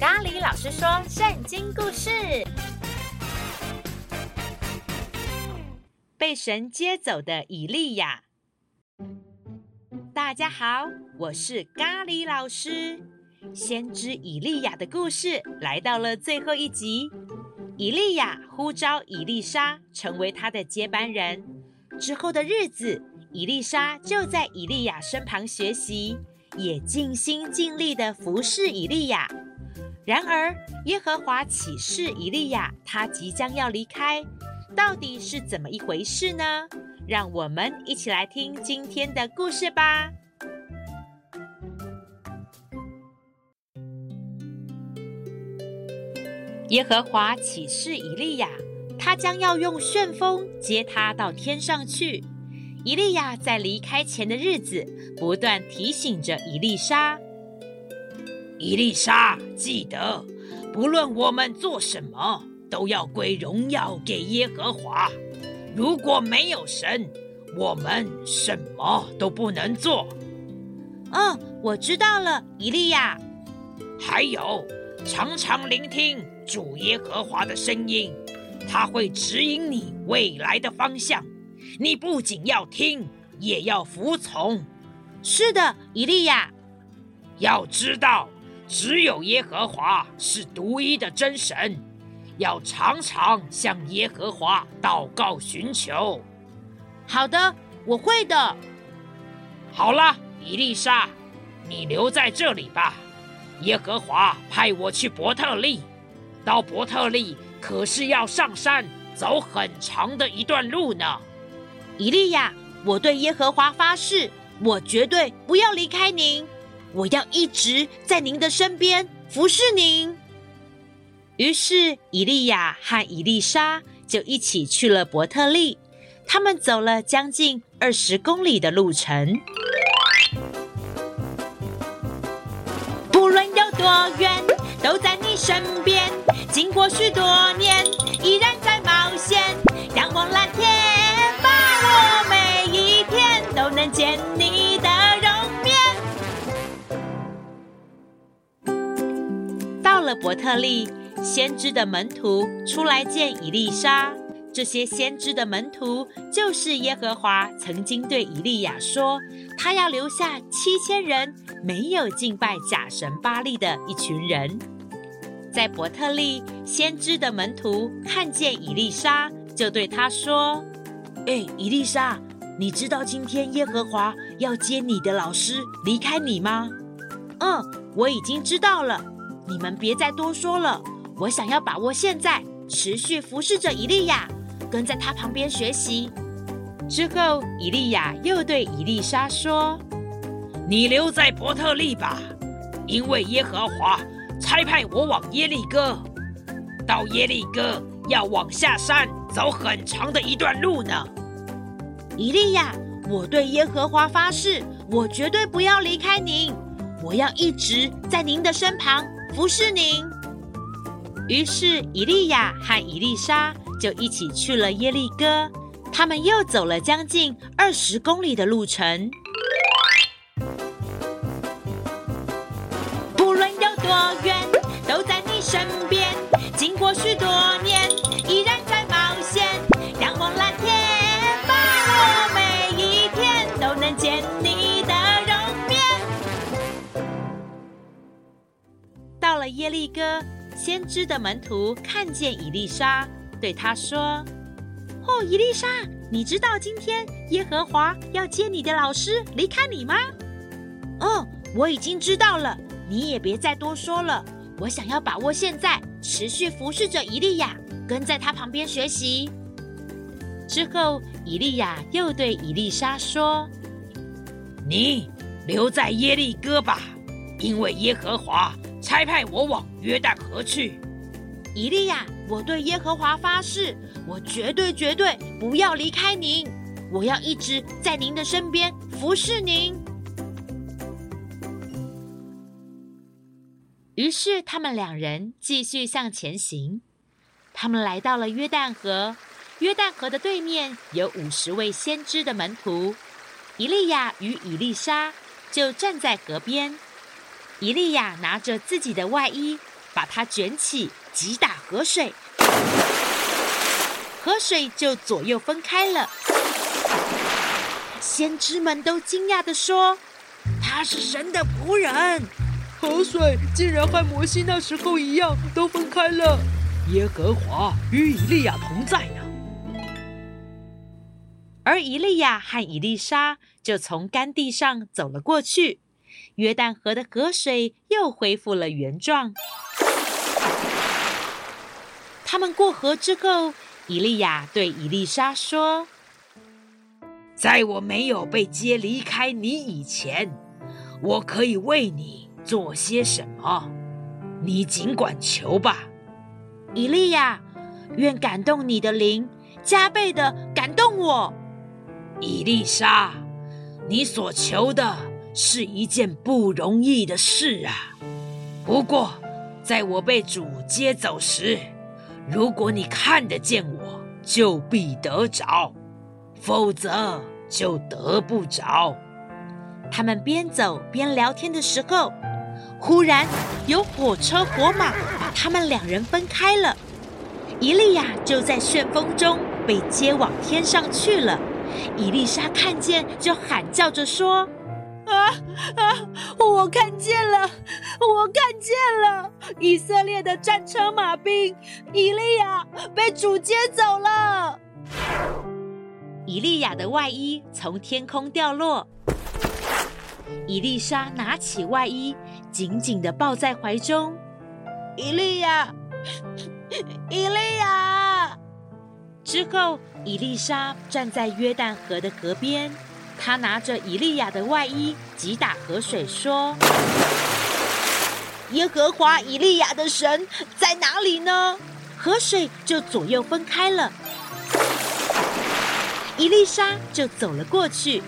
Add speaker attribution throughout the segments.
Speaker 1: 咖喱老师说圣经故事：
Speaker 2: 被神接走的以利亚。大家好，我是咖喱老师。先知以利亚的故事来到了最后一集。以利亚呼召以利沙成为他的接班人。之后的日子，以利沙就在以利亚身旁学习，也尽心尽力地服侍以利亚。然而，耶和华启示以利亚，他即将要离开，到底是怎么一回事呢？让我们一起来听今天的故事吧。耶和华启示以利亚，他将要用旋风接他到天上去。以利亚在离开前的日子，不断提醒着以利沙。
Speaker 3: 以利沙，记得，不论我们做什么，都要归荣耀给耶和华。如果没有神，我们什么都不能做。
Speaker 2: 嗯，我知道了，伊利亚。
Speaker 3: 还有，常常聆听主耶和华的声音，他会指引你未来的方向。你不仅要听，也要服从。
Speaker 2: 是的，伊利亚。
Speaker 3: 要知道。只有耶和华是独一的真神，要常常向耶和华祷告寻求。
Speaker 2: 好的，我会的。
Speaker 3: 好了，伊丽莎，你留在这里吧。耶和华派我去伯特利，到伯特利可是要上山走很长的一段路呢。
Speaker 2: 伊利亚，我对耶和华发誓，我绝对不要离开您。我要一直在您的身边服侍您。于是，以利亚和以利沙就一起去了伯特利。他们走了将近二十公里的路程。不论有多远，都在你身边。经过许多年，依然在冒险。仰望蓝天，把我每一天都能见你伯特利，先知的门徒出来见以利沙。这些先知的门徒就是耶和华曾经对以利亚说，他要留下七千人没有敬拜假神巴力的一群人。在伯特利，先知的门徒看见以利沙，就对他说：“
Speaker 4: 哎，以利沙，你知道今天耶和华要接你的老师离开你吗？”“
Speaker 2: 嗯，我已经知道了。”你们别再多说了，我想要把握现在，持续服侍着以利亚，跟在他旁边学习。之后，以利亚又对以利沙说：“
Speaker 3: 你留在伯特利吧，因为耶和华差派我往耶利哥。到耶利哥要往下山走很长的一段路呢。”
Speaker 2: 以利亚，我对耶和华发誓，我绝对不要离开您，我要一直在您的身旁。服侍您。于是伊利亚和伊丽莎就一起去了耶利哥。他们又走了将近二十公里的路程。利哥，先知的门徒看见伊丽莎，对他说：“哦，伊丽莎，你知道今天耶和华要接你的老师离开你吗？”“哦，我已经知道了。你也别再多说了。我想要把握现在，持续服侍着伊利亚，跟在他旁边学习。”之后，伊利亚又对伊丽莎说：“
Speaker 3: 你留在耶利哥吧，因为耶和华。”差派我往约旦河去，
Speaker 2: 以利亚，我对耶和华发誓，我绝对绝对不要离开您，我要一直在您的身边服侍您。于是他们两人继续向前行，他们来到了约旦河，约旦河的对面有五十位先知的门徒，以利亚与以利沙就站在河边。以利亚拿着自己的外衣，把它卷起，击打河水，河水就左右分开了。先知们都惊讶地说：“
Speaker 4: 他是神的仆人，
Speaker 5: 河水竟然和摩西那时候一样都分开了。耶和华与以利亚同在呢。”
Speaker 2: 而以利亚和以利莎就从干地上走了过去，约旦河的河水又恢复了原状。他们过河之后，以利亚对以利沙说。
Speaker 3: 在我没有被接离开你以前，我可以为你做些什么？你尽管求吧。
Speaker 2: 以利亚，愿感动你的灵，加倍的感动我。
Speaker 3: 以利沙，你所求的是一件不容易的事啊。不过，在我被主接走时，如果你看得见我，就必得着。否则就得不着。
Speaker 2: 他们边走边聊天的时候，忽然有火车火马把他们两人分开了。伊利亚就在旋风中被接往天上去了。伊丽莎看见，就喊叫着说：“啊啊！我看见了，我看见了以色列的战车马兵，以利亚被主接走了。”以利亚的外衣从天空掉落，伊丽莎拿起外衣，紧紧的抱在怀中。以利亚，以利亚。之后，伊丽莎站在约旦河的河边，他拿着以利亚的外衣，击打河水，说：“耶和华以利亚的神在哪里呢？”河水就左右分开了。伊丽莎就走了过去，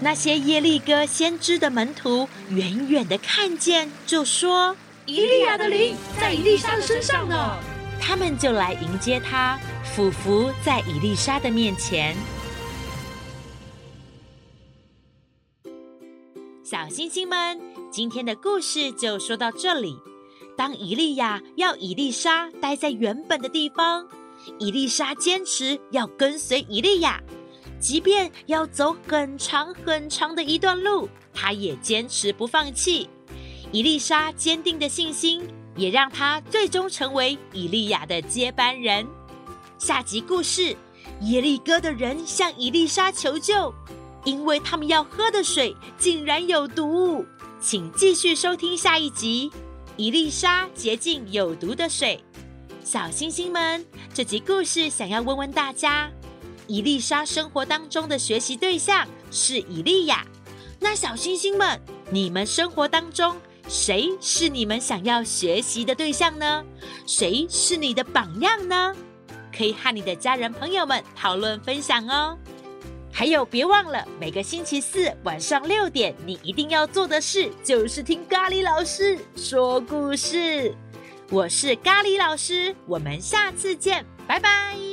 Speaker 2: 那些耶利哥先知的门徒远远的看见，就说：“
Speaker 1: 以利亚的灵在以丽莎的身上呢。”
Speaker 2: 他们就来迎接他，俯伏在以丽莎的面前。小星星们，今天的故事就说到这里。当伊利亚要伊丽莎待在原本的地方。伊丽莎坚持要跟随伊利亚，即便要走很长很长的一段路，她也坚持不放弃。伊丽莎坚定的信心，也让她最终成为伊利亚的接班人。下集故事，耶利哥的人向伊丽莎求救，因为他们要喝的水竟然有毒。请继续收听下一集：以利沙洁净有毒的水。小星星们，这集故事想要问问大家：以利沙生活当中的学习对象是伊利亚，那小星星们，你们生活当中谁是你们想要学习的对象呢？谁是你的榜样呢？可以和你的家人朋友们讨论分享哦。还有，别忘了每个星期四晚上六点，你一定要做的事就是听咖喱老师说故事。我是咖喱老师，我们下次见，拜拜。